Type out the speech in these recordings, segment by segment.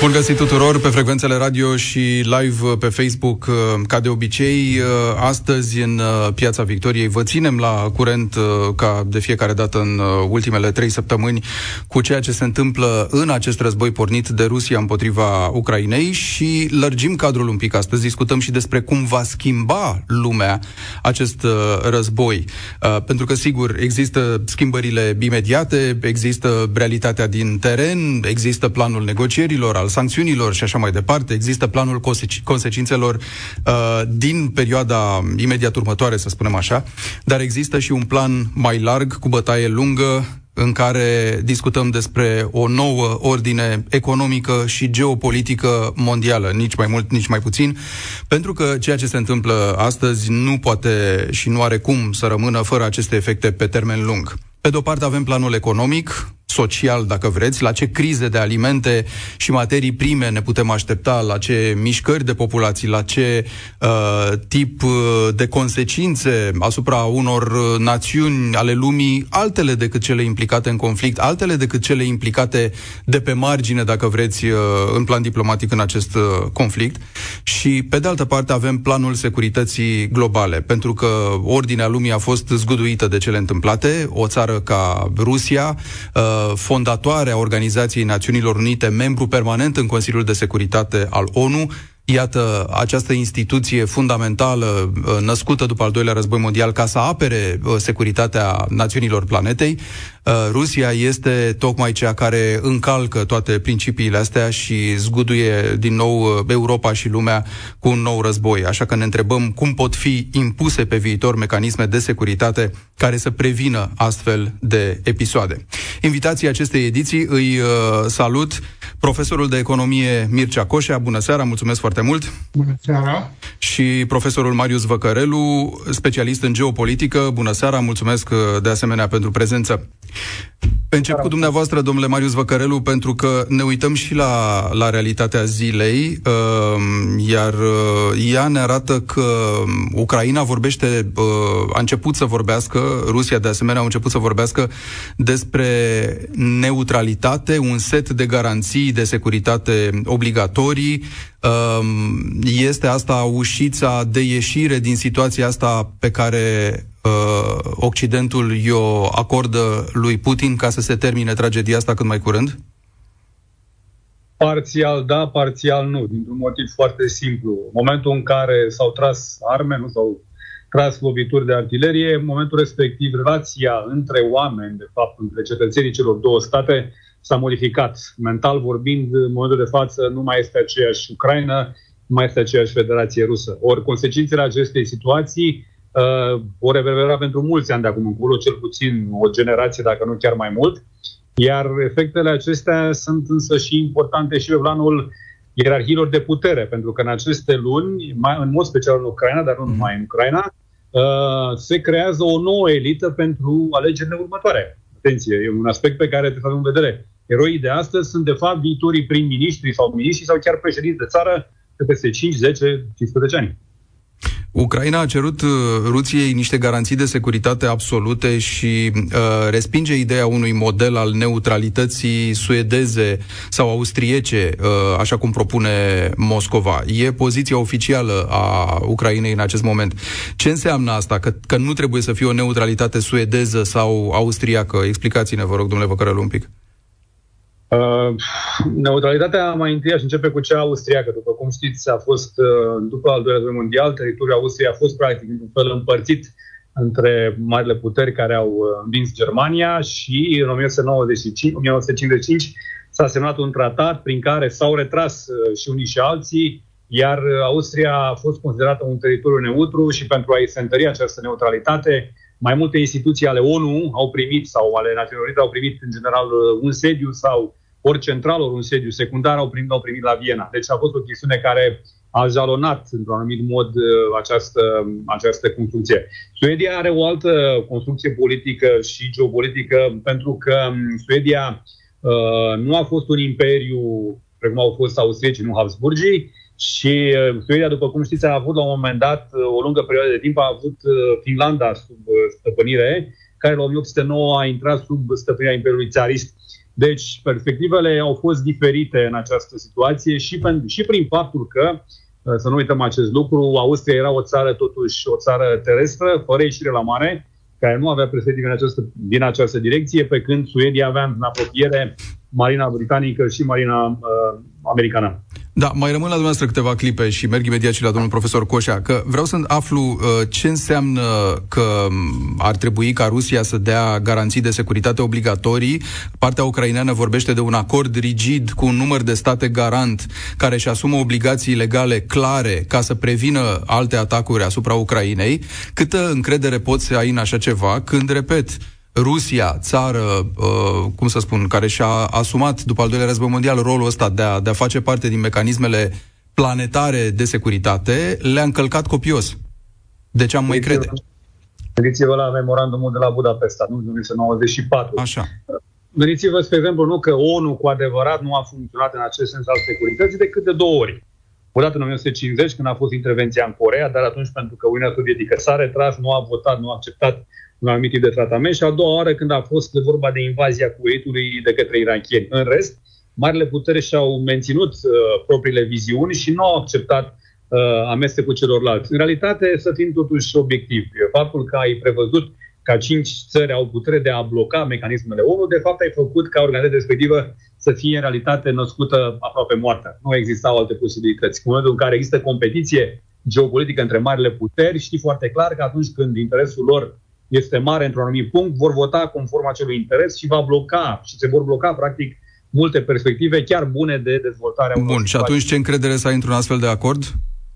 Bun găsit tuturor pe frecvențele radio și live pe Facebook, uh, ca de obicei. Uh, astăzi, în uh, Piața Victoriei, vă ținem la curent, ca de fiecare dată în ultimele trei săptămâni, cu ceea ce se întâmplă în acest război pornit de Rusia împotriva Ucrainei și lărgim cadrul un pic astăzi. Discutăm și despre cum va schimba lumea acest război. Pentru că, sigur, există schimbările imediate, există realitatea din teren, există planul negocierilor, al al sancțiunilor și așa mai departe. Există planul consec- consecințelor uh, din perioada imediat următoare, să spunem așa, dar există și un plan mai larg, cu bătaie lungă, în care discutăm despre o nouă ordine economică și geopolitică mondială, nici mai mult, nici mai puțin, pentru că ceea ce se întâmplă astăzi nu poate și nu are cum să rămână fără aceste efecte pe termen lung. Pe de o parte avem planul economic, social, dacă vreți, la ce crize de alimente și materii prime ne putem aștepta, la ce mișcări de populații, la ce uh, tip uh, de consecințe asupra unor uh, națiuni ale lumii, altele decât cele implicate în conflict, altele decât cele implicate de pe margine, dacă vreți, uh, în plan diplomatic în acest uh, conflict. Și, pe de altă parte, avem planul securității globale, pentru că ordinea lumii a fost zguduită de cele întâmplate. O țară ca Rusia, uh, fondatoare a Organizației Națiunilor Unite, membru permanent în Consiliul de Securitate al ONU, Iată, această instituție fundamentală, uh, născută după al doilea război mondial, ca să apere uh, securitatea națiunilor planetei, uh, Rusia este tocmai cea care încalcă toate principiile astea și zguduie din nou Europa și lumea cu un nou război. Așa că ne întrebăm cum pot fi impuse pe viitor mecanisme de securitate care să prevină astfel de episoade. Invitația acestei ediții îi salut profesorul de economie Mircea Coșea. Bună seara, mulțumesc foarte mult! Bună seara! Și profesorul Marius Văcărelu, specialist în geopolitică. Bună seara, mulțumesc uh, de asemenea pentru prezență. Încep cu dumneavoastră, domnule Marius Văcărelu, pentru că ne uităm și la, la realitatea zilei, uh, iar uh, ea ne arată că Ucraina vorbește, uh, a început să vorbească, Rusia de asemenea a început să vorbească despre neutralitate, un set de garanții de securitate obligatorii. Uh, este asta ușița de ieșire din situația asta pe care uh, Occidentul i-o acordă lui Putin ca să se termine tragedia asta cât mai curând? Parțial da, parțial nu, dintr-un motiv foarte simplu. În momentul în care s-au tras arme, nu s-au tras lovituri de artilerie, în momentul respectiv relația între oameni, de fapt, între cetățenii celor două state, s-a modificat. Mental vorbind, în momentul de față nu mai este aceeași Ucraina, nu mai este aceeași Federație Rusă. Ori consecințele acestei situații uh, o reverbera pentru mulți ani de acum încolo, cel puțin o generație, dacă nu chiar mai mult. Iar efectele acestea sunt însă și importante și pe planul ierarhiilor de putere, pentru că în aceste luni, mai, în mod special în Ucraina, dar nu mhm. numai în Ucraina, uh, se creează o nouă elită pentru alegerile următoare. Atenție, e un aspect pe care trebuie să avem în vedere. Eroii de astăzi sunt, de fapt, viitorii prim-ministri sau miniștri sau chiar președinți de țară de peste 5, 10, 15 ani. Ucraina a cerut uh, Rusiei niște garanții de securitate absolute și uh, respinge ideea unui model al neutralității suedeze sau austriece, uh, așa cum propune Moscova. E poziția oficială a Ucrainei în acest moment. Ce înseamnă asta? Că, că nu trebuie să fie o neutralitate suedeză sau austriacă? Explicați-ne, vă rog, domnule Văcărălu, un pic. Uh, neutralitatea mai întâi aș începe cu cea austriacă. După cum știți, a fost, uh, după al doilea război mondial, teritoriul Austriei a fost practic într-un fel împărțit între marile puteri care au uh, învins Germania și în 1995, 1955 s-a semnat un tratat prin care s-au retras uh, și unii și alții, iar Austria a fost considerată un teritoriu neutru și pentru a-i se întări această neutralitate, mai multe instituții ale ONU au primit sau ale Națiunilor Unite au primit în general un sediu sau ori central, ori un sediu secundar au primit, au primit la Viena. Deci a fost o chestiune care a jalonat într-un anumit mod uh, această, această construcție. Suedia are o altă construcție politică și geopolitică pentru că um, Suedia uh, nu a fost un imperiu precum au fost austriecii, nu Habsburgii, Și uh, Suedia, după cum știți, a avut la un moment dat, uh, o lungă perioadă de timp, a avut uh, Finlanda sub stăpânire, care la 1809 a intrat sub stăpânirea Imperiului Țarist. Deci, perspectivele au fost diferite în această situație și, pen, și prin faptul că, să nu uităm acest lucru, Austria era o țară, totuși, o țară terestră, fără ieșire la mare, care nu avea perspective în această, din această direcție, pe când Suedia avea în apropiere Marina Britanică și Marina uh, Americană. Da, mai rămân la dumneavoastră câteva clipe și merg imediat și la domnul profesor Coșa, că vreau să aflu uh, ce înseamnă că um, ar trebui ca Rusia să dea garanții de securitate obligatorii. Partea ucraineană vorbește de un acord rigid cu un număr de state garant care își asumă obligații legale clare ca să prevină alte atacuri asupra Ucrainei. Câtă încredere poți să ai în așa ceva când, repet, Rusia, țară, uh, cum să spun, care și-a asumat după al doilea război mondial rolul ăsta de a, de a face parte din mecanismele planetare de securitate, le-a încălcat copios. De ce am mai crede? Gândiți-vă la memorandumul de la Budapesta, nu? 1994. Așa. Gândiți-vă, spre exemplu, nu că ONU cu adevărat nu a funcționat în acest sens al securității decât de două ori. Odată în 1950, când a fost intervenția în Corea, dar atunci pentru că Uniunea Sovietică s-a retras, nu a votat, nu a acceptat un anumit tip de tratament și a doua oară când a fost vorba de invazia Kuwaitului de către iranchieni. În rest, marile putere și-au menținut uh, propriile viziuni și nu au acceptat uh, amestecul celorlalți. În realitate, să fim totuși obiectivi. Faptul că ai prevăzut ca cinci țări au putere de a bloca mecanismele ONU, de fapt ai făcut ca organizația respectivă să fie în realitate născută aproape moartă. Nu existau alte posibilități. În momentul în care există competiție geopolitică între marile puteri, știi foarte clar că atunci când interesul lor este mare într-un anumit punct, vor vota conform acelui interes și va bloca și se vor bloca, practic, multe perspective chiar bune de dezvoltare. Bun, și atunci ce încredere să ai într-un astfel de acord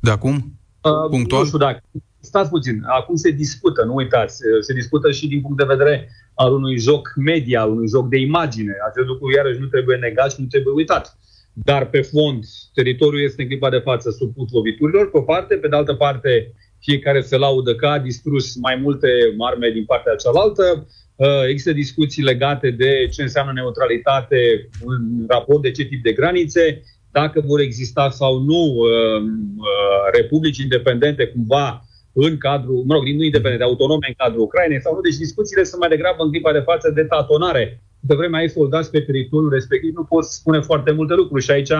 de acum? Uh, Punctual? Nu știu dacă. Stați puțin. Acum se discută, nu uitați. Se discută și din punct de vedere al unui joc media, al unui joc de imagine. Acest lucru, iarăși, nu trebuie negat și nu trebuie uitat. Dar, pe fond, teritoriul este în clipa de față supus loviturilor, pe o parte, pe de altă parte, fiecare se laudă că a distrus mai multe arme din partea cealaltă. Uh, există discuții legate de ce înseamnă neutralitate în raport de ce tip de granițe, dacă vor exista sau nu uh, uh, republici independente cumva în cadrul, mă rog, nu independente, autonome în cadrul Ucrainei sau nu. Deci discuțiile sunt mai degrabă în clipa de față de tatonare. De vremea ai soldați pe teritoriul respectiv, nu poți spune foarte multe lucruri și aici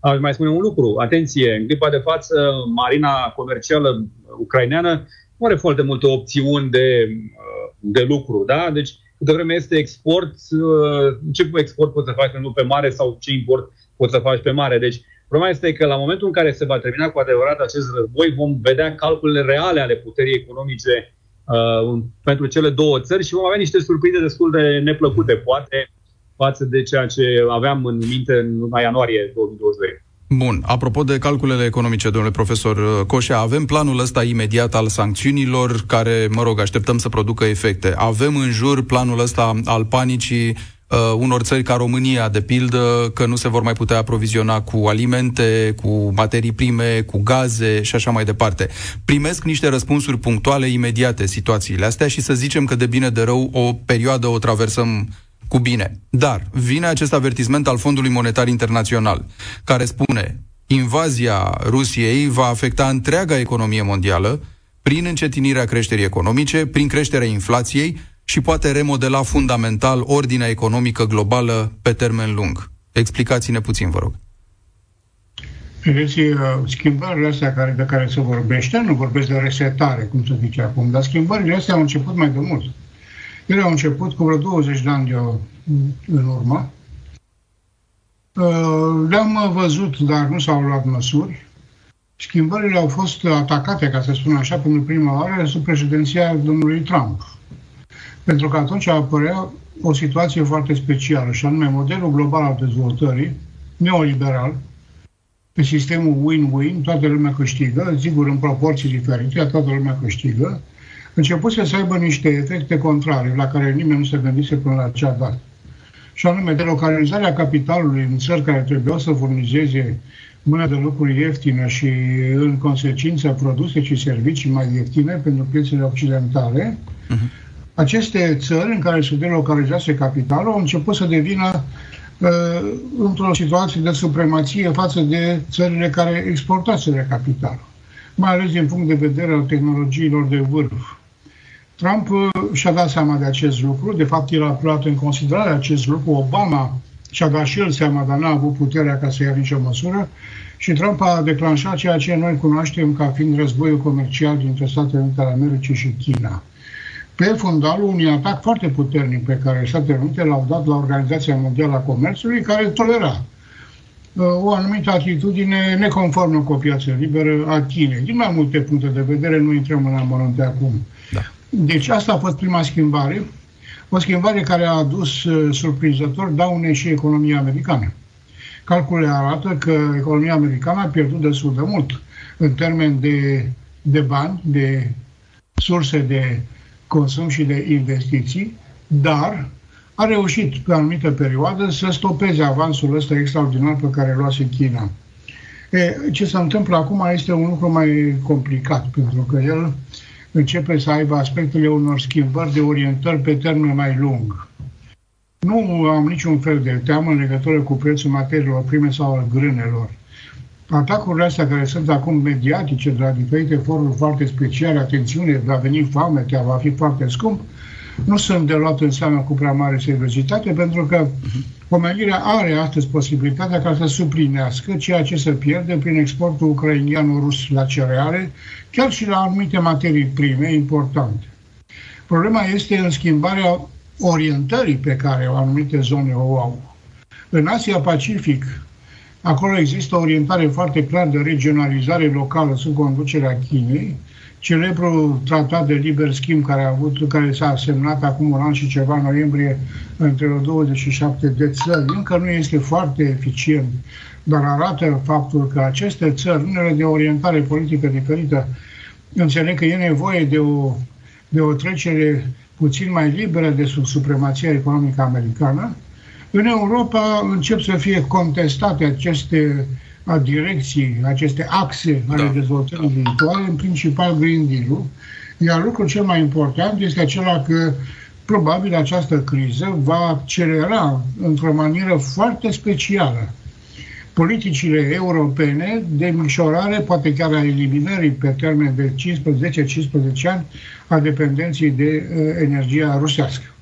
aș mai spune un lucru. Atenție, în clipa de față, marina comercială ucraineană nu are foarte multe opțiuni de, de lucru. Da? Deci, câte vreme este export, ce export poți să faci nu pe mare sau ce import poți să faci pe mare. Deci, problema este că la momentul în care se va termina cu adevărat acest război, vom vedea calculele reale ale puterii economice uh, pentru cele două țări și vom avea niște surprize destul de neplăcute, poate, față de ceea ce aveam în minte în luna ianuarie 2022. Bun, apropo de calculele economice, domnule profesor uh, Coșea, avem planul ăsta imediat al sancțiunilor care, mă rog, așteptăm să producă efecte. Avem în jur planul ăsta al panicii uh, unor țări ca România, de pildă, că nu se vor mai putea aproviziona cu alimente, cu materii prime, cu gaze și așa mai departe. Primesc niște răspunsuri punctuale, imediate situațiile astea și să zicem că de bine de rău o perioadă o traversăm cu bine. Dar vine acest avertisment al Fondului Monetar Internațional, care spune invazia Rusiei va afecta întreaga economie mondială prin încetinirea creșterii economice, prin creșterea inflației și poate remodela fundamental ordinea economică globală pe termen lung. Explicați-ne puțin, vă rog. Vedeți, uh, schimbările astea care, de care se vorbește, nu vorbesc de resetare, cum se zice acum, dar schimbările astea au început mai de mult. Ele au început cu vreo 20 de ani de, în urmă. Uh, le-am văzut, dar nu s-au luat măsuri. Schimbările au fost atacate, ca să spun așa, pentru prima oară sub președinția domnului Trump. Pentru că atunci apărea o situație foarte specială, și anume modelul global al dezvoltării, neoliberal, pe sistemul win-win, toată lumea câștigă, sigur în proporții diferite, toată lumea câștigă, început să aibă niște efecte contrare la care nimeni nu se gândise până la acea dată. Și anume, delocalizarea capitalului în țări care trebuiau să furnizeze mână de lucruri ieftină și, în consecință, produse și servicii mai ieftine pentru piețele occidentale, uh-huh. Aceste țări în care se delocalizase capitalul au început să devină uh, într-o situație de supremație față de țările care exportaseră capital, mai ales din punct de vedere al tehnologiilor de vârf. Trump uh, și-a dat seama de acest lucru, de fapt el a luat în considerare acest lucru, Obama și-a dat și el seama, dar n-a avut puterea ca să ia nicio măsură și Trump a declanșat ceea ce noi cunoaștem ca fiind războiul comercial dintre Statele Unite ale Americii și China. Pe fundalul unui atac foarte puternic pe care Statele Unite l-au dat la Organizația Mondială a Comerțului, care tolera uh, o anumită atitudine neconformă cu o piață liberă a Chinei. Din mai multe puncte de vedere, nu intrăm în amănunte acum. Da. Deci asta a fost prima schimbare, o schimbare care a adus uh, surprinzător daune și economia americană. Calculele arată că economia americană a pierdut destul de mult în termen de, de bani, de surse de consum și de investiții, dar a reușit pe o anumită perioadă să stopeze avansul ăsta extraordinar pe care îl luase China. E, ce se întâmplă acum este un lucru mai complicat, pentru că el începe să aibă aspectele unor schimbări de orientări pe termen mai lung. Nu am niciun fel de teamă în legătură cu prețul materiilor prime sau al grânelor. Atacurile astea care sunt acum mediatice de la diferite foruri foarte speciale, atențiune, va veni foametea, va fi foarte scump, nu sunt de luat în seamă cu prea mare seriozitate, pentru că omenirea are astăzi posibilitatea ca să suplinească ceea ce se pierde prin exportul ucrainian-rus la cereale, chiar și la anumite materii prime importante. Problema este în schimbarea orientării pe care o anumite zone o au. În Asia-Pacific, acolo există o orientare foarte clară de regionalizare locală sub conducerea Chinei, celebrul tratat de liber schimb care, a avut, care s-a semnat acum un an și ceva, în noiembrie, între 27 de țări, încă nu este foarte eficient, dar arată faptul că aceste țări, unele de orientare politică diferită, înțeleg că e nevoie de o, de o trecere puțin mai liberă de sub supremația economică americană. În Europa încep să fie contestate aceste direcții, aceste axe ale da. dezvoltării viitoare, în principal Green Deal-ul, iar lucrul cel mai important este acela că probabil această criză va accelera într-o manieră foarte specială politicile europene de micșorare, poate chiar a eliminării pe termen de 10-15 ani a dependenței de uh, energia rusească.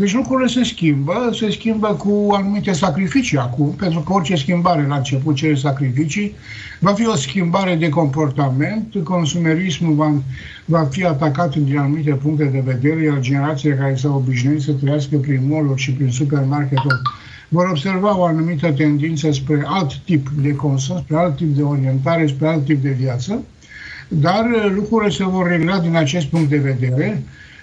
Deci lucrurile se schimbă, se schimbă cu anumite sacrificii acum, pentru că orice schimbare la început cere sacrificii, va fi o schimbare de comportament, consumerismul va, va fi atacat din anumite puncte de vedere, iar generațiile care s-au obișnuit să trăiască prin mall și prin supermarketuri vor observa o anumită tendință spre alt tip de consum, spre alt tip de orientare, spre alt tip de viață, dar lucrurile se vor regla din acest punct de vedere,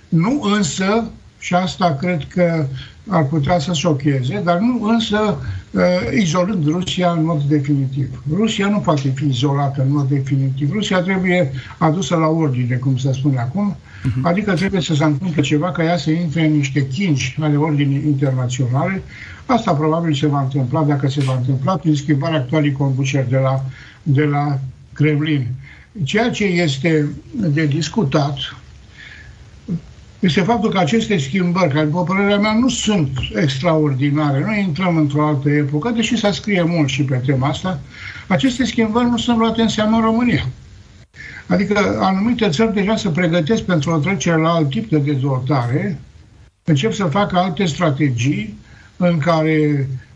nu însă și asta cred că ar putea să șocheze, dar nu însă uh, izolând Rusia în mod definitiv. Rusia nu poate fi izolată în mod definitiv. Rusia trebuie adusă la ordine, cum se spune acum, uh-huh. adică trebuie să se întâmple ceva ca ea să intre în niște chinci ale ordinii internaționale. Asta probabil se va întâmpla, dacă se va întâmpla, prin schimbarea actualii conduceri de la, de la Kremlin. Ceea ce este de discutat este faptul că aceste schimbări, care, după părerea mea, nu sunt extraordinare, nu intrăm într-o altă epocă, deși s-a scrie mult și pe tema asta, aceste schimbări nu sunt luate în seamă în România. Adică anumite țări deja se pregătesc pentru o trecere la alt tip de dezvoltare, încep să facă alte strategii în care uh,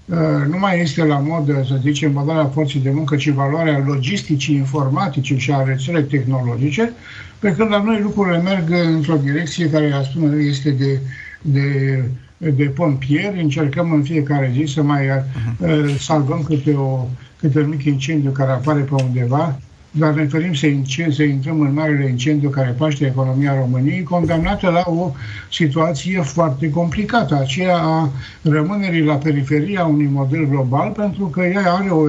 nu mai este la modă, să zicem, valoarea forței de muncă, ci valoarea logisticii informatice și a rețelei tehnologice, pe când la noi lucrurile merg într-o direcție care, a spune, este de, de, de pompieri. Încercăm în fiecare zi să mai uh, salvăm câte, o, câte un mic incendiu care apare pe undeva dar ne dorim să, să intrăm în marele incendiu care paște economia României, condamnată la o situație foarte complicată, aceea a rămânerii la periferia unui model global, pentru că ea are o,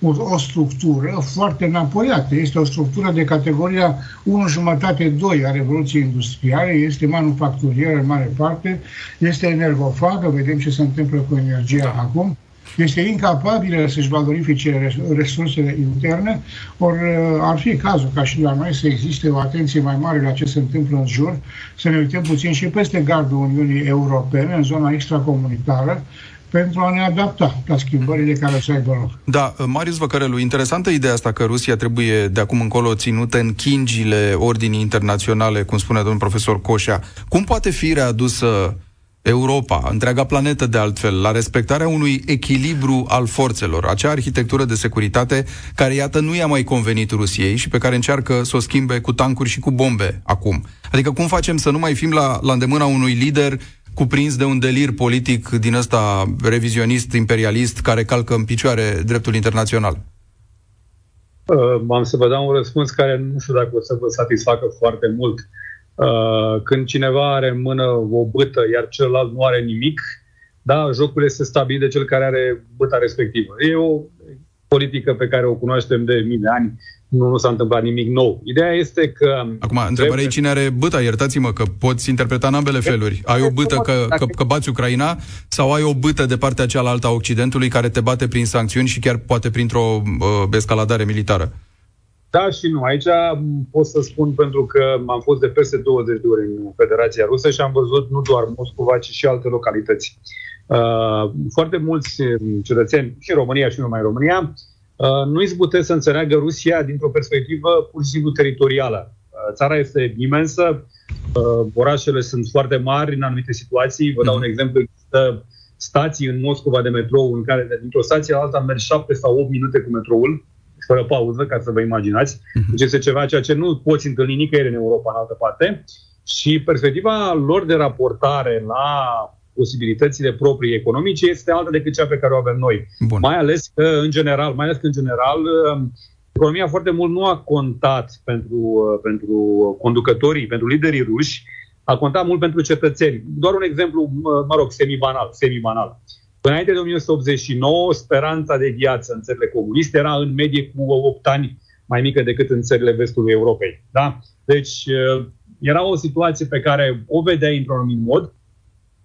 o, o structură foarte înapoiată. Este o structură de categoria 1 jumătate 2 a Revoluției Industriale, este manufacturieră în mare parte, este energofagă, vedem ce se întâmplă cu energia acum, este incapabilă să-și valorifice resursele interne, ori uh, ar fi cazul ca și la noi să existe o atenție mai mare la ce se întâmplă în jur, să ne uităm puțin și peste gardul Uniunii Europene, în zona extracomunitară, pentru a ne adapta la schimbările care să aibă loc. Da, Marius Văcărelu, interesantă ideea asta că Rusia trebuie de acum încolo ținută în chingile ordinii internaționale, cum spune domnul profesor Coșa. Cum poate fi readusă Europa, întreaga planetă de altfel, la respectarea unui echilibru al forțelor, acea arhitectură de securitate care, iată, nu i-a mai convenit Rusiei și pe care încearcă să o schimbe cu tancuri și cu bombe acum. Adică cum facem să nu mai fim la, la îndemâna unui lider cuprins de un delir politic din ăsta revizionist, imperialist, care calcă în picioare dreptul internațional? Uh, am să vă dau un răspuns care nu știu dacă o să vă satisfacă foarte mult. Uh, când cineva are în mână o bâtă, iar celălalt nu are nimic, da, jocul este stabilit de cel care are băta respectivă. E o politică pe care o cunoaștem de mii de ani nu, nu s-a întâmplat nimic nou. Ideea este că... Acum, întrebarea e cine are băta, iertați-mă, că poți interpreta în ambele feluri. Ai o bătă că, că, că bați Ucraina sau ai o bătă de partea cealaltă a Occidentului care te bate prin sancțiuni și chiar poate printr-o uh, escaladare militară? Da și nu. Aici pot să spun pentru că am fost de peste 20 de ori în Federația Rusă și am văzut nu doar Moscova, ci și alte localități. Uh, foarte mulți cetățeni, și în România și nu numai în România, Uh, nu izbutesc să înțeleagă Rusia dintr-o perspectivă pur și simplu teritorială. Uh, țara este imensă, uh, orașele sunt foarte mari în anumite situații. Vă dau un mhm. exemplu, există stații în Moscova de metrou în care dintr-o stație la alta merg 7 sau 8 minute cu metroul, fără pauză, ca să vă imaginați. Mhm. Deci este ceva ceea ce nu poți întâlni nicăieri în Europa, în altă parte. Și perspectiva lor de raportare la posibilitățile proprii economice este alta decât cea pe care o avem noi. Bun. Mai ales că, în general, mai ales că, în general, um, economia foarte mult nu a contat pentru, uh, pentru conducătorii, pentru liderii ruși, a contat mult pentru cetățeni. Doar un exemplu, mă rog, semi-banal. semi-banal. Înainte de 1989, speranța de viață în țările comuniste era în medie cu 8 ani mai mică decât în țările vestului Europei. Da? Deci uh, era o situație pe care o vedeai într-un anumit mod,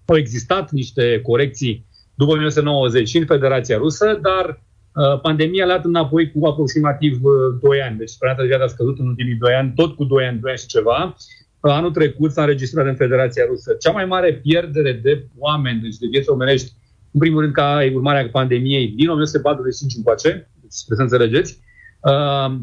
au existat niște corecții după 1990 și în Federația Rusă, dar uh, pandemia le-a dat înapoi cu aproximativ uh, 2 ani. Deci speranța de viață a scăzut în ultimii 2 ani, tot cu 2 ani, 2 ani și ceva. Uh, anul trecut s-a înregistrat în Federația Rusă cea mai mare pierdere de oameni, deci de vieți omenești, în primul rând ca urmare a pandemiei din 1945 încoace, spre să înțelegeți. Uh,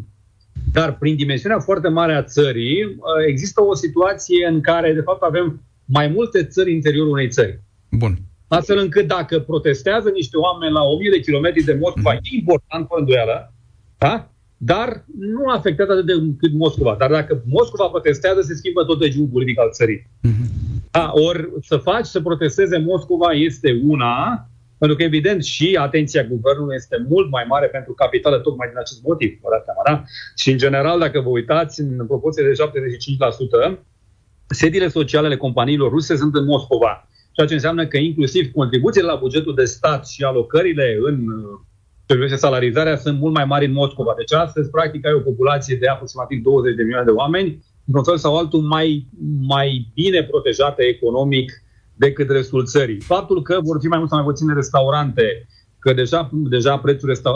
dar prin dimensiunea foarte mare a țării, uh, există o situație în care, de fapt, avem mai multe țări în interiorul unei țări. Bun. Astfel încât dacă protestează niște oameni la 1000 de kilometri de Moscova, mm-hmm. e important, fără îndoială, da? dar nu afectează atât de cât Moscova. Dar dacă Moscova protestează, se schimbă tot regimul politic al țării. Mm-hmm. Da, ori să faci să protesteze Moscova este una, pentru că, evident, și atenția guvernului este mult mai mare pentru capitală, tocmai din acest motiv, vă dați seama, da? Și, în general, dacă vă uitați, în proporție de 75%, sediile sociale ale companiilor ruse sunt în Moscova, ceea ce înseamnă că inclusiv contribuțiile la bugetul de stat și alocările în ce privește salarizarea sunt mult mai mari în Moscova. Deci astăzi, practic, ai o populație de aproximativ 20 de milioane de oameni, într-un fel sau altul mai, mai bine protejate economic decât restul țării. Faptul că vor fi mai mult sau mai puține restaurante, că deja, deja prețul resta,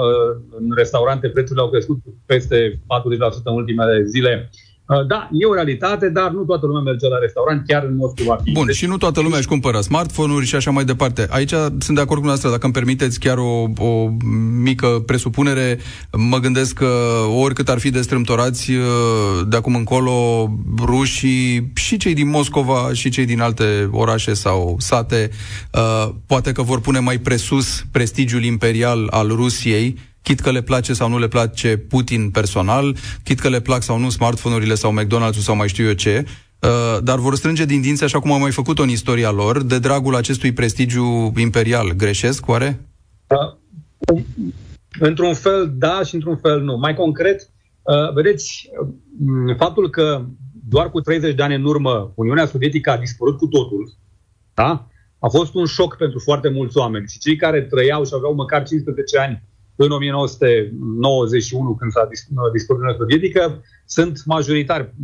în restaurante prețurile au crescut peste 40% în ultimele zile, Uh, da, e o realitate, dar nu toată lumea merge la restaurant, chiar în Moscova. Bun, deci... și nu toată lumea își cumpără smartphone-uri și așa mai departe. Aici sunt de acord cu dumneavoastră, dacă îmi permiteți chiar o, o mică presupunere, mă gândesc că oricât ar fi de strâmtorați uh, de acum încolo, rușii și cei din Moscova și cei din alte orașe sau sate, uh, poate că vor pune mai presus prestigiul imperial al Rusiei, chit că le place sau nu le place Putin personal, chit că le plac sau nu smartphone-urile sau McDonald's-ul sau mai știu eu ce, uh, dar vor strânge din dinți, așa cum au mai făcut-o în istoria lor, de dragul acestui prestigiu imperial. Greșesc, oare? Uh, într-un fel da și într-un fel nu. Mai concret, uh, vedeți, uh, faptul că doar cu 30 de ani în urmă Uniunea Sovietică a dispărut cu totul, da? a fost un șoc pentru foarte mulți oameni. Și cei care trăiau și aveau măcar 15 ani în 1991, când s-a dispărut Uniunea Sovietică, sunt majoritari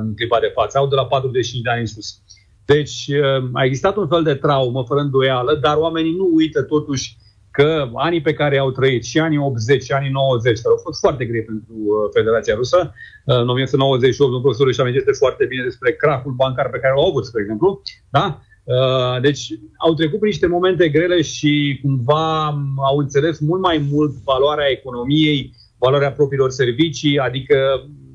în clipa de față, au de la 45 de ani în sus. Deci a existat un fel de traumă, fără îndoială, dar oamenii nu uită totuși că anii pe care au trăit, și anii 80 și anii 90, care au fost foarte grei pentru Federația Rusă, în 1998, domnul profesor își amintește foarte bine despre cracul bancar pe care l-au avut, spre exemplu, da? Uh, deci au trecut prin niște momente grele și cumva au înțeles mult mai mult valoarea economiei, valoarea propriilor servicii, adică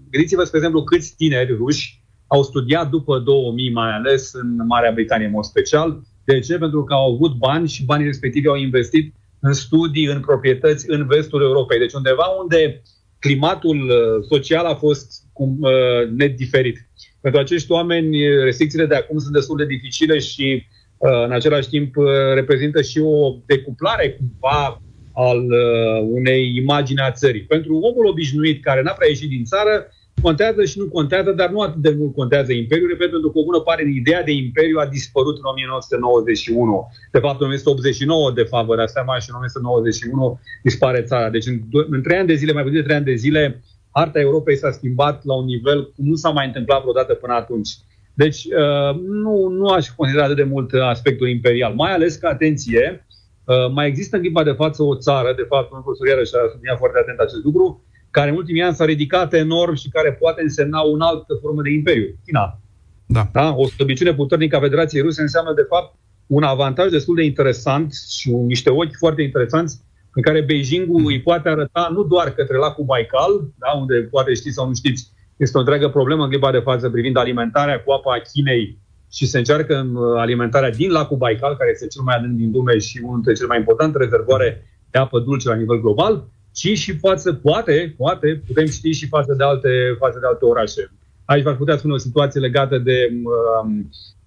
gândiți-vă, spre exemplu, câți tineri ruși au studiat după 2000, mai ales în Marea Britanie, în mod special. De ce? Pentru că au avut bani și banii respectivi au investit în studii, în proprietăți în vestul Europei. Deci undeva unde climatul uh, social a fost cum, uh, net diferit. Pentru acești oameni, restricțiile de acum sunt destul de dificile și uh, în același timp uh, reprezintă și o decuplare cumva al uh, unei imagini a țării. Pentru omul obișnuit care n-a prea ieșit din țară, contează și nu contează, dar nu atât de mult contează Imperiul, repet, pentru că o bună parte din ideea de Imperiu a dispărut în 1991. De fapt, în 1989, de fapt, vă dați seama, și în 1991 dispare țara. Deci, în, în trei ani de zile, mai puțin de trei ani de zile, arta Europei s-a schimbat la un nivel cum nu s-a mai întâmplat vreodată până atunci. Deci, uh, nu, nu aș considera atât de mult aspectul imperial, mai ales că, atenție, uh, mai există în clipa de față o țară, de fapt, un profesor iarăși a subliniat foarte atent acest lucru, care în ultimii ani s-a ridicat enorm și care poate însemna un altă formă de imperiu, China. Da. da? O slăbiciune puternică a Federației Ruse înseamnă, de fapt, un avantaj destul de interesant și niște ochi foarte interesanți în care Beijingul îi poate arăta nu doar către lacul Baikal, da, unde poate știți sau nu știți, este o întreagă problemă în clipa de față privind alimentarea cu apa a Chinei și se încearcă în uh, alimentarea din lacul Baikal, care este cel mai adânc din lume și unul dintre cele mai importante rezervoare de apă dulce la nivel global, ci și față, poate, poate, putem ști și față de alte, față de alte orașe. Aici v-aș putea spune o situație legată de um, uh, uh,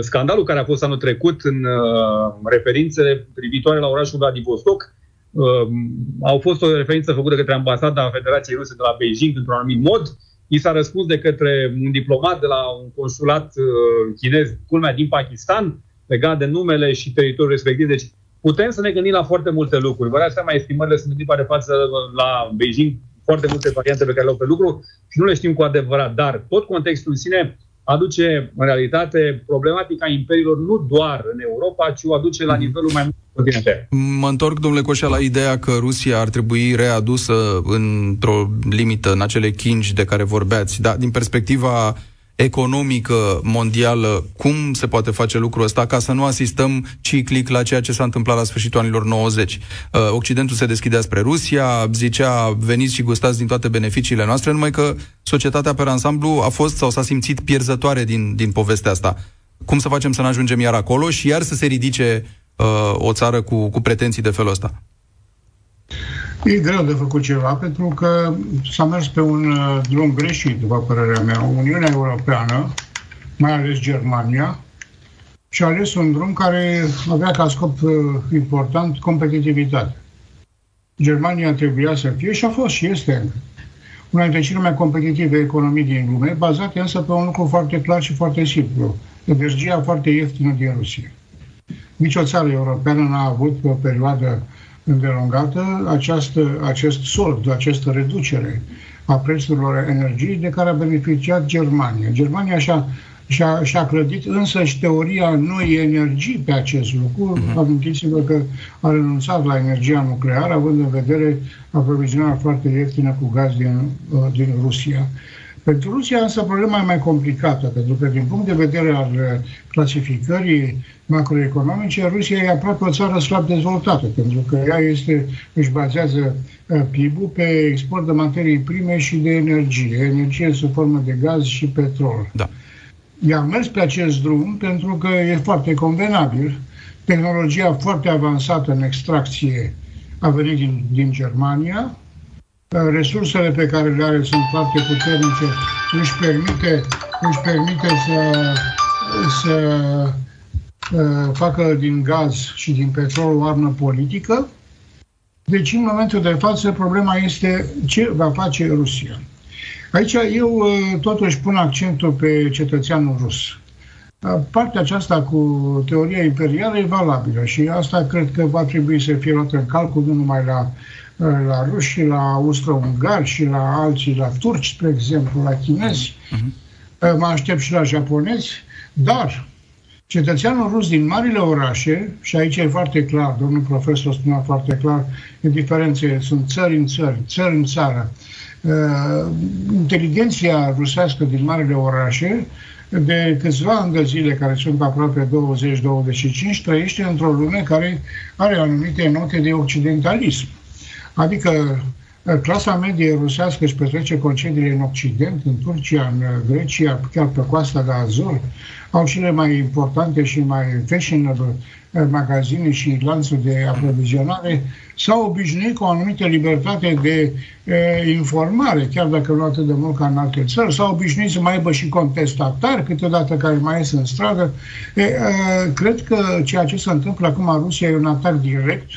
scandalul care a fost anul trecut în uh, referințe privitoare la orașul Vladivostok. Uh, au fost o referință făcută către ambasada Federației Ruse de la Beijing într-un anumit mod. I s-a răspuns de către un diplomat de la un consulat uh, chinez, culmea din Pakistan, legat de numele și teritoriul respectiv. Deci putem să ne gândim la foarte multe lucruri. Vă dați seama, estimările sunt în clipa de față la Beijing, foarte multe variante pe care le au pe lucru și nu le știm cu adevărat. Dar tot contextul în sine aduce, în realitate, problematica imperiilor nu doar în Europa, ci o aduce la nivelul mai multor continente. Mă întorc, domnule Coșa, la ideea că Rusia ar trebui readusă într-o limită, în acele chingi de care vorbeați, dar din perspectiva economică mondială, cum se poate face lucrul ăsta ca să nu asistăm ciclic la ceea ce s-a întâmplat la sfârșitul anilor 90. Uh, Occidentul se deschidea spre Rusia, zicea veniți și gustați din toate beneficiile noastre, numai că societatea pe ansamblu a fost sau s-a simțit pierzătoare din, din povestea asta. Cum să facem să ne ajungem iar acolo și iar să se ridice uh, o țară cu, cu pretenții de felul ăsta? E greu de făcut ceva pentru că s-a mers pe un uh, drum greșit, după părerea mea. Uniunea Europeană, mai ales Germania, și-a ales un drum care avea ca scop uh, important competitivitatea. Germania trebuia să fie și a fost și este una dintre cele mai competitive economii din lume, bazate însă pe un lucru foarte clar și foarte simplu. Energia foarte ieftină din Rusia. Nici o țară europeană n-a avut pe o perioadă îndelungată această, acest sold, această reducere a prețurilor energiei de care a beneficiat Germania. Germania și-a, și-a, și-a clădit însă și teoria noi energii pe acest lucru. Uh-huh. Amintiți-vă că a renunțat la energia nucleară, având în vedere aprovizionarea foarte ieftină cu gaz din, uh, din Rusia. Pentru Rusia însă problema e mai complicată, pentru că din punct de vedere al uh, clasificării macroeconomice, Rusia e aproape o țară slab dezvoltată, pentru că ea este, își bazează uh, PIB-ul pe export de materii prime și de energie, energie sub formă de gaz și petrol. Da. Ea a mers pe acest drum pentru că e foarte convenabil. Tehnologia foarte avansată în extracție a venit din, din Germania, resursele pe care le are sunt foarte puternice, își permite, își permite să, să uh, facă din gaz și din petrol o armă politică. Deci, în momentul de față, problema este ce va face Rusia. Aici eu uh, totuși pun accentul pe cetățeanul rus. Uh, partea aceasta cu teoria imperială e valabilă și asta cred că va trebui să fie luată în calcul nu numai la la ruși, la austro-ungari și la alții, la turci, spre exemplu, la chinezi. Uh-huh. Mă aștept și la japonezi, dar Cetățeanul rus din marile orașe, și aici e foarte clar, domnul profesor spunea foarte clar, în diferențe sunt țări în țări, țări în țară. Uh, inteligenția rusească din marile orașe de câțiva ani de zile, care sunt aproape 20-25, trăiește într-o lume care are anumite note de occidentalism. Adică clasa medie rusească își petrece concediile în Occident, în Turcia, în Grecia, chiar pe coasta de Azur, au cele mai importante și mai fashionable eh, magazine și lanțuri de aprovizionare, s-au obișnuit cu o anumită libertate de e, eh, informare, chiar dacă nu atât de mult ca în alte țări, s-au obișnuit să mai aibă și contestatari câteodată care mai ies în stradă. E, e, eh, cred că ceea ce se întâmplă acum în Rusia e un atac direct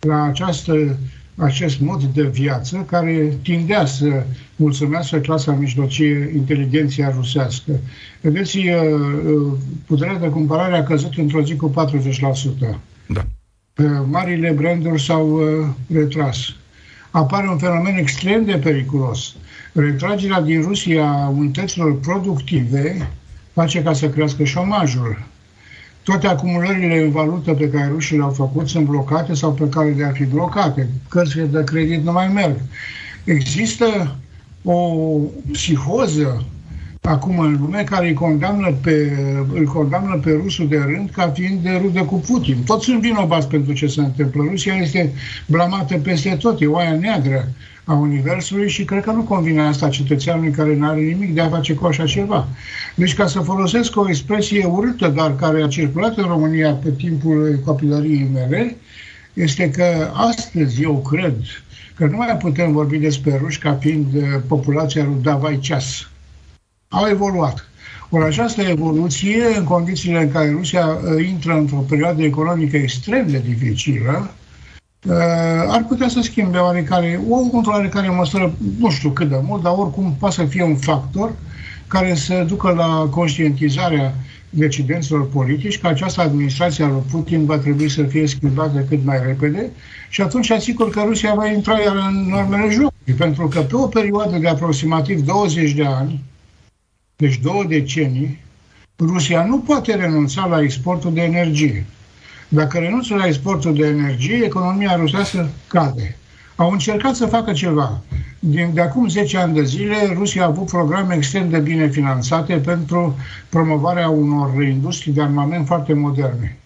la această acest mod de viață care tindea să mulțumească clasa mijlocie inteligenția rusească. Vedeți, uh, uh, puterea de cumpărare a căzut într-o zi cu 40%. Da. Marile branduri s-au uh, retras. Apare un fenomen extrem de periculos. Retragerea din Rusia a unităților productive face ca să crească șomajul toate acumulările în valută pe care rușii le-au făcut sunt blocate sau pe care le-ar fi blocate. Cărțile de credit nu mai merg. Există o psihoză acum în lume care îi condamnă pe, îl condamnă pe rusul de rând ca fiind de rudă cu Putin. Toți sunt vinovați pentru ce se întâmplă. Rusia este blamată peste tot, e oaia neagră a Universului și cred că nu convine asta cetățeanului care nu are nimic de a face cu așa ceva. Deci ca să folosesc o expresie urâtă, dar care a circulat în România pe timpul copilăriei mele, este că astăzi eu cred că nu mai putem vorbi despre ruși ca fiind uh, populația lui Davai Ceas. Au evoluat. Ori această evoluție, în condițiile în care Rusia uh, intră într-o perioadă economică extrem de dificilă, uh, ar putea să schimbe oarecare, o, într-o oarecare măsură, nu știu cât de mult, dar oricum poate să fie un factor care să ducă la conștientizarea decidenților politici că această administrație a lui Putin va trebui să fie schimbată cât mai repede și atunci asigur că Rusia va intra iar în normele jocului. Pentru că pe o perioadă de aproximativ 20 de ani, deci două decenii, Rusia nu poate renunța la exportul de energie. Dacă renunță la exportul de energie, economia rusească cade. Au încercat să facă ceva. Din, de acum 10 ani de zile, Rusia a avut programe extrem de bine finanțate pentru promovarea unor industrii de armament foarte moderne.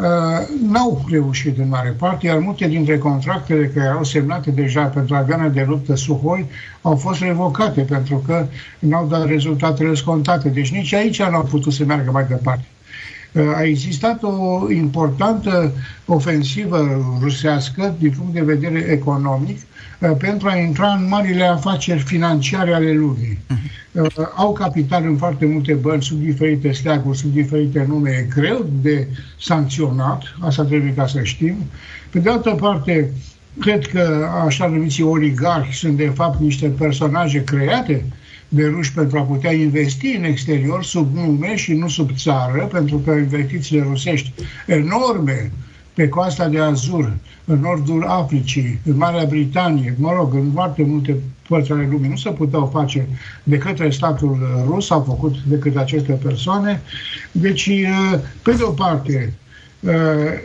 Uh, n-au reușit în mare parte, iar multe dintre contractele care erau semnate deja pentru avioane de luptă Suhoi au fost revocate pentru că n-au dat rezultatele scontate. Deci nici aici nu au putut să meargă mai departe. Uh, a existat o importantă ofensivă rusească din punct de vedere economic uh, pentru a intra în marile afaceri financiare ale lumii. Uh-huh. Au capital în foarte multe bănci, sub diferite steaguri, sub diferite nume, e greu de sancționat, asta trebuie ca să știm. Pe de altă parte, cred că așa numiții oligarhi sunt de fapt niște personaje create de ruși pentru a putea investi în exterior sub nume și nu sub țară, pentru că investițiile rusești enorme pe coasta de Azur, în nordul Africii, în Marea Britanie, mă rog, în foarte multe părți ale lumii, nu se puteau face de către statul rus, au făcut de către aceste persoane. Deci, pe de o parte,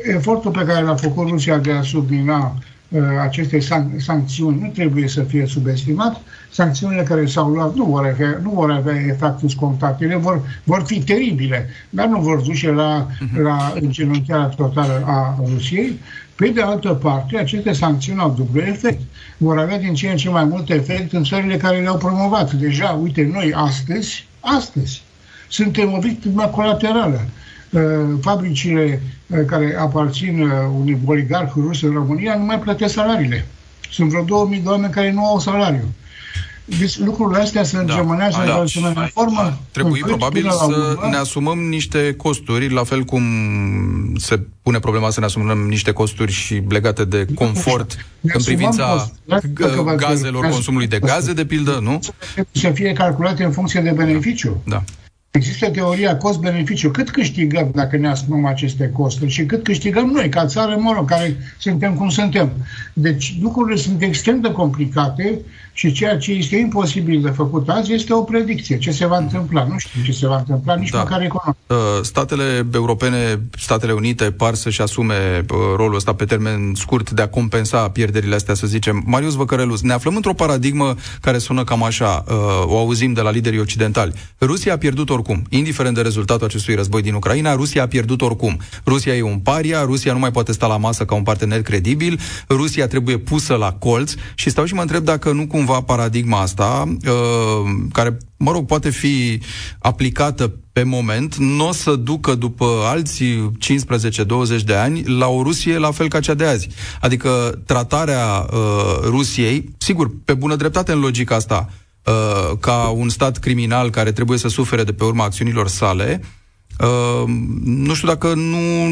efortul pe care l-a făcut Rusia de a submina Uh, aceste san- sancțiuni nu trebuie să fie subestimat. Sancțiunile care s-au luat nu vor avea, nu vor avea efectul scontat. Ele vor, vor fi teribile, dar nu vor duce la, uh-huh. la îngenunchiarea totală a Rusiei. Pe de altă parte, aceste sancțiuni au dublu efect. Vor avea din ce în ce mai mult efect în țările care le-au promovat. Deja, uite, noi astăzi, astăzi, suntem o victimă colaterală. Uh, fabricile uh, care aparțin uh, unui oligarh rus în România nu mai plătesc salariile. Sunt vreo 2000 de oameni care nu au salariu. Deci lucrurile astea se îngemânează da, într-o da. formă. Trebuie probabil să urmă, ne asumăm niște costuri, la fel cum se pune problema să ne asumăm niște costuri și legate de confort ne în privința gazelor, consumului de gaze, de pildă, nu? Să fie calculate în funcție de beneficiu. Da. Există teoria cost-beneficiu. Cât câștigăm dacă ne asumăm aceste costuri și cât câștigăm noi, ca țară, mă rog, care suntem cum suntem. Deci lucrurile sunt extrem de complicate și ceea ce este imposibil de făcut azi este o predicție. Ce se va întâmpla? Nu știu ce se va întâmpla, nici da. măcar economic. Uh, statele europene, Statele Unite, par să-și asume uh, rolul ăsta pe termen scurt de a compensa pierderile astea, să zicem. Marius Văcărelus, ne aflăm într-o paradigmă care sună cam așa, uh, o auzim de la liderii occidentali. Rusia a pierdut oricum, indiferent de rezultatul acestui război din Ucraina, Rusia a pierdut oricum. Rusia e un paria, Rusia nu mai poate sta la masă ca un partener credibil, Rusia trebuie pusă la colț și stau și mă întreb dacă nu cumva cumva paradigma asta, uh, care, mă rog, poate fi aplicată pe moment, nu o să ducă după alții 15-20 de ani la o Rusie la fel ca cea de azi. Adică tratarea uh, Rusiei, sigur, pe bună dreptate în logica asta, uh, ca un stat criminal care trebuie să sufere de pe urma acțiunilor sale, Uh, nu știu dacă nu,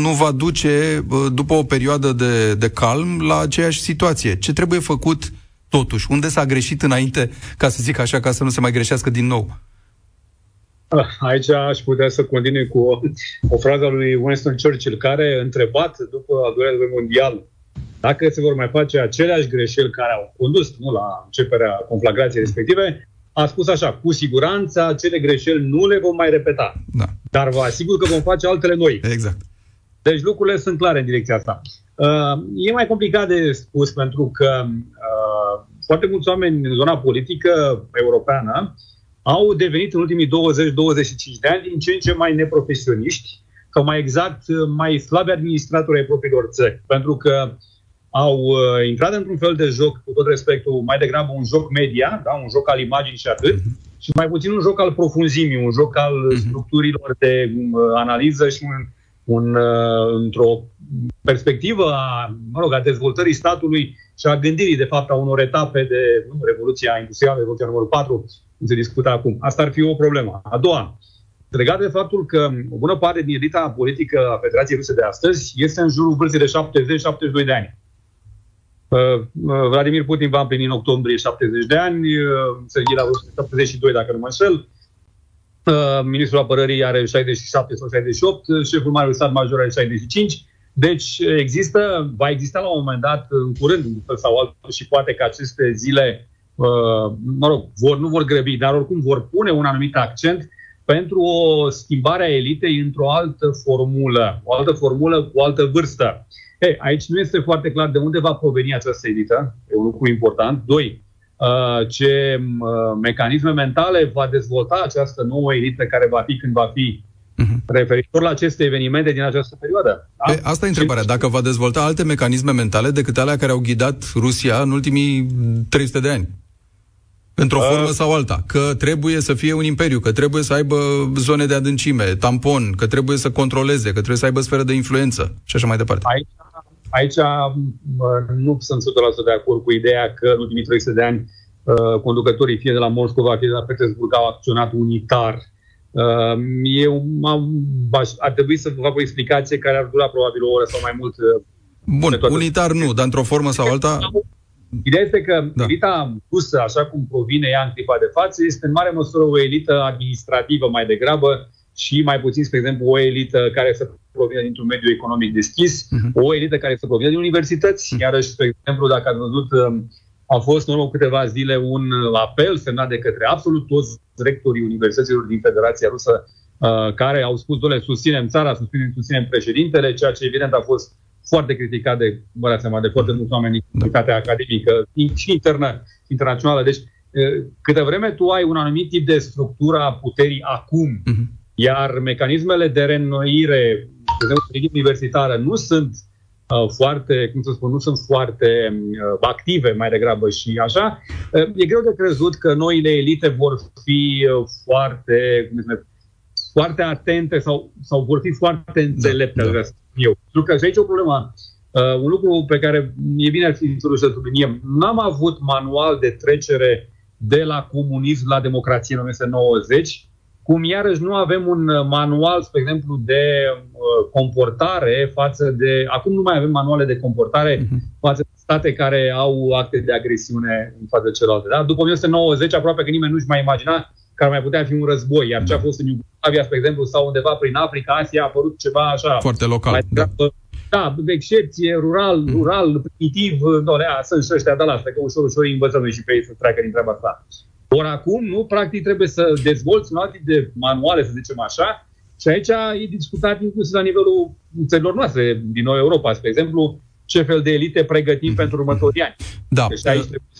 nu va duce, uh, după o perioadă de, de calm, la aceeași situație. Ce trebuie făcut totuși? Unde s-a greșit înainte, ca să zic așa, ca să nu se mai greșească din nou? Ah, aici aș putea să continui cu o, o frază a lui Winston Churchill, care, întrebat după al doilea război mondial, dacă se vor mai face aceleași greșeli care au condus nu, la începerea conflagrației respective, a spus așa, cu siguranță acele greșeli nu le vom mai repeta. Da. Dar vă asigur că vom face altele noi. Exact. Deci lucrurile sunt clare în direcția asta. Uh, e mai complicat de spus pentru că uh, foarte mulți oameni în zona politică europeană au devenit în ultimii 20-25 de ani din ce în ce mai neprofesioniști sau mai exact mai slabi administratori ai propriilor țări. Pentru că au uh, intrat într-un fel de joc, cu tot respectul, mai degrabă un joc media, da? un joc al imaginii și atât, uh-huh. și mai puțin un joc al profunzimii, un joc al uh-huh. structurilor de uh, analiză și un un, uh, într-o perspectivă a, mă rog, a dezvoltării statului și a gândirii, de fapt, a unor etape de nu, Revoluția Industrială, Revoluția numărul 4, cum se discută acum. Asta ar fi o problemă. A doua, legat de faptul că o bună parte din elita politică a Federației Ruse de astăzi este în jurul vârstei de 70-72 de ani. Uh, uh, Vladimir Putin va împlini în octombrie 70 de ani, Serghei la 72 dacă nu mă înșel, Uh, ministrul apărării are 67 sau 68, uh, șeful Marului Stat Major are 65. Deci există, va exista la un moment dat, în curând, în fel sau altul, și poate că aceste zile, uh, mă rog, vor, nu vor grăbi, dar oricum vor pune un anumit accent pentru o schimbare a elitei într-o altă formulă, o altă formulă cu o altă vârstă. Hey, aici nu este foarte clar de unde va proveni această elită, e un lucru important. Doi, Uh, ce uh, mecanisme mentale va dezvolta această nouă elită care va fi când va fi uh-huh. referitor la aceste evenimente din această perioadă. Da? E, asta e întrebarea. Dacă va dezvolta alte mecanisme mentale decât alea care au ghidat Rusia în ultimii 300 de ani? Într-o uh, formă sau alta. Că trebuie să fie un imperiu, că trebuie să aibă zone de adâncime, tampon, că trebuie să controleze, că trebuie să aibă sferă de influență și așa mai departe. Aici Aici nu sunt 100% de acord cu ideea că în ultimii 300 de ani uh, conducătorii fie de la Moscova, fie de la Petersburg au acționat unitar. Uh, eu ar trebui să vă fac o explicație care ar dura probabil o oră sau mai mult. Uh, Bun, unitar nu, dar într-o formă sau alta... Ideea este că da. elita rusă, așa cum provine ea în clipa de față, este în mare măsură o elită administrativă mai degrabă și mai puțin, spre exemplu, o elită care să provină dintr-un mediu economic deschis, uh-huh. o elită care să provină din universități. Uh-huh. Iarăși, spre exemplu, dacă ați văzut, um, a fost în urmă câteva zile un apel semnat de către absolut toți rectorii universităților din Federația Rusă uh, care au spus, doamne, susținem țara, susținem, susținem președintele, ceea ce evident a fost foarte criticat de, vă dați seama, de foarte mulți oameni din da. comunitatea academică și internă, internațională. Deci, uh, câte vreme tu ai un anumit tip de structură a puterii acum, uh-huh iar mecanismele de reînnoire, de exemplu, universitară, nu sunt uh, foarte, cum să spun, nu sunt foarte uh, active mai degrabă și așa, uh, e greu de crezut că noile elite vor fi uh, foarte, cum zice, foarte atente sau, sau vor fi foarte înțelepte, da, da. eu. Pentru că și aici e o problemă. Uh, un lucru pe care e bine ar fi să subliniem. N-am avut manual de trecere de la comunism la democrație în 1990, cum iarăși nu avem un uh, manual, spre exemplu, de uh, comportare față de... Acum nu mai avem manuale de comportare uh-huh. față de state care au acte de agresiune în față de celelalte. Da? După 1990, aproape că nimeni nu-și mai imagina care mai putea fi un război, iar ce a fost în Iugoslavia, spre exemplu, sau undeva prin Africa, Asia, a apărut ceva așa... Foarte local, mai da. Da, de excepție, rural, mm. rural, primitiv, doamne, sunt și ăștia de la asta, că ușor, ușor îi învățăm noi și pe ei să treacă din treaba asta. Ori acum, nu, practic trebuie să dezvolți un alt tip de manuale, să zicem așa, și aici e discutat inclusiv la nivelul țărilor noastre, din nou Europa, spre exemplu, ce fel de elite pregătim mm-hmm. pentru următorii ani. Da. Deci aici trebuie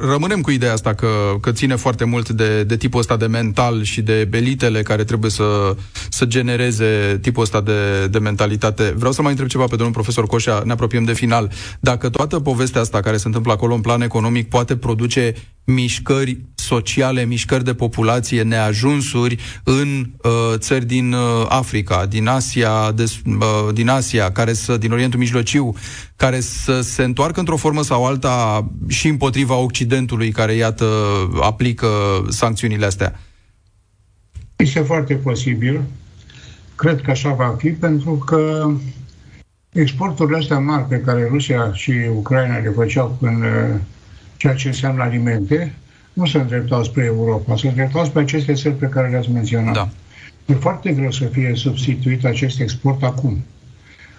Rămânem cu ideea asta că, că ține foarte mult de, de tipul ăsta de mental și de elitele care trebuie să, să genereze tipul ăsta de, de mentalitate. Vreau să mai întreb ceva pe domnul profesor Coșa, ne apropiem de final. Dacă toată povestea asta care se întâmplă acolo în plan economic poate produce mișcări sociale, mișcări de populație, neajunsuri în uh, țări din uh, Africa, din Asia, de, uh, din Asia, care să, din Orientul Mijlociu, care să se întoarcă într-o formă sau alta și împotriva Occidentului, care, iată, aplică sancțiunile astea? Este foarte posibil. Cred că așa va fi, pentru că exporturile astea mari pe care Rusia și Ucraina le făceau în uh, ceea ce înseamnă alimente, nu se îndreptau spre Europa, se îndreptau spre aceste țări pe care le-ați menționat. Da. E foarte greu să fie substituit acest export acum.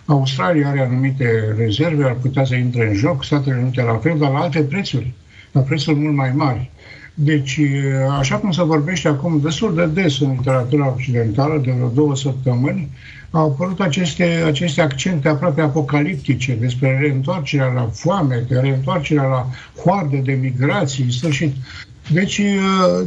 Australia are anumite rezerve, ar putea să intre în joc, Statele Unite la fel, dar la alte prețuri, la prețuri mult mai mari. Deci, așa cum se vorbește acum destul de des în literatura occidentală, de vreo două săptămâni, au apărut aceste, aceste accente aproape apocaliptice despre reîntoarcerea la foame, de reîntoarcerea la hoarde de migrații, în sfârșit. Deci,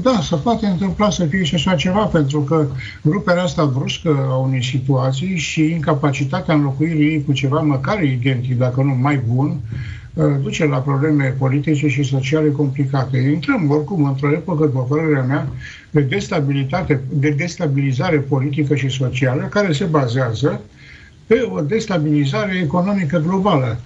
da, se poate întâmpla să fie și așa ceva, pentru că ruperea asta bruscă a unei situații și incapacitatea înlocuirii cu ceva măcar identic, dacă nu mai bun, duce la probleme politice și sociale complicate. Intrăm oricum într-o epocă, după părerea mea, de, destabilitate, de destabilizare politică și socială care se bazează pe o destabilizare economică globală.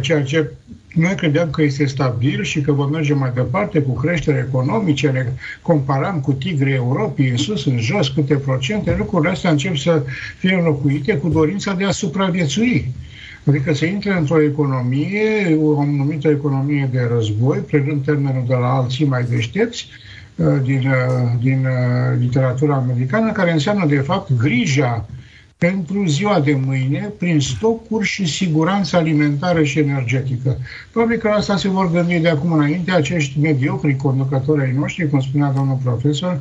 Ceea ce noi credeam că este stabil și că vom merge mai departe cu creștere economice, ne comparam cu tigrii Europei, în sus, în jos, câte procente, lucrurile astea încep să fie înlocuite cu dorința de a supraviețui. Adică să intre într-o economie, o anumită economie de război, prelând termenul de la alții mai deștepți, uh, din, uh, din uh, literatura americană, care înseamnă, de fapt, grija pentru ziua de mâine prin stocuri și siguranță alimentară și energetică. Probabil că asta se vor gândi de acum înainte acești mediocri conducători ai noștri, cum spunea domnul profesor,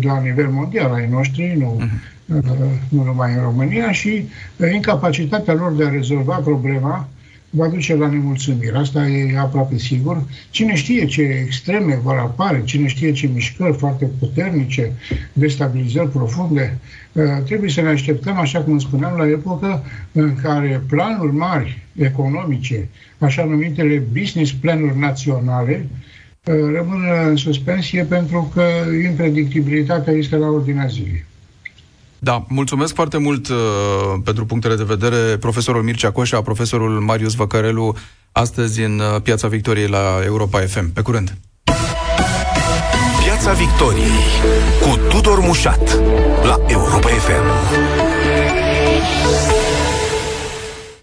la nivel mondial ai noștri, nu, uh-huh. nu numai în România, și uh, incapacitatea lor de a rezolva problema va duce la nemulțumire. Asta e aproape sigur. Cine știe ce extreme vor apare, cine știe ce mișcări foarte puternice, destabilizări profunde, uh, trebuie să ne așteptăm, așa cum spuneam, la epocă în care planuri mari economice, așa numitele business planuri naționale, uh, rămân în suspensie pentru că impredictibilitatea este la ordinea zilei. Da, mulțumesc foarte mult uh, pentru punctele de vedere profesorul Mircea Coșa, profesorul Marius Văcărelu, astăzi în uh, Piața Victoriei la Europa FM. Pe curând! Piața Victoriei cu Tudor Mușat la Europa FM.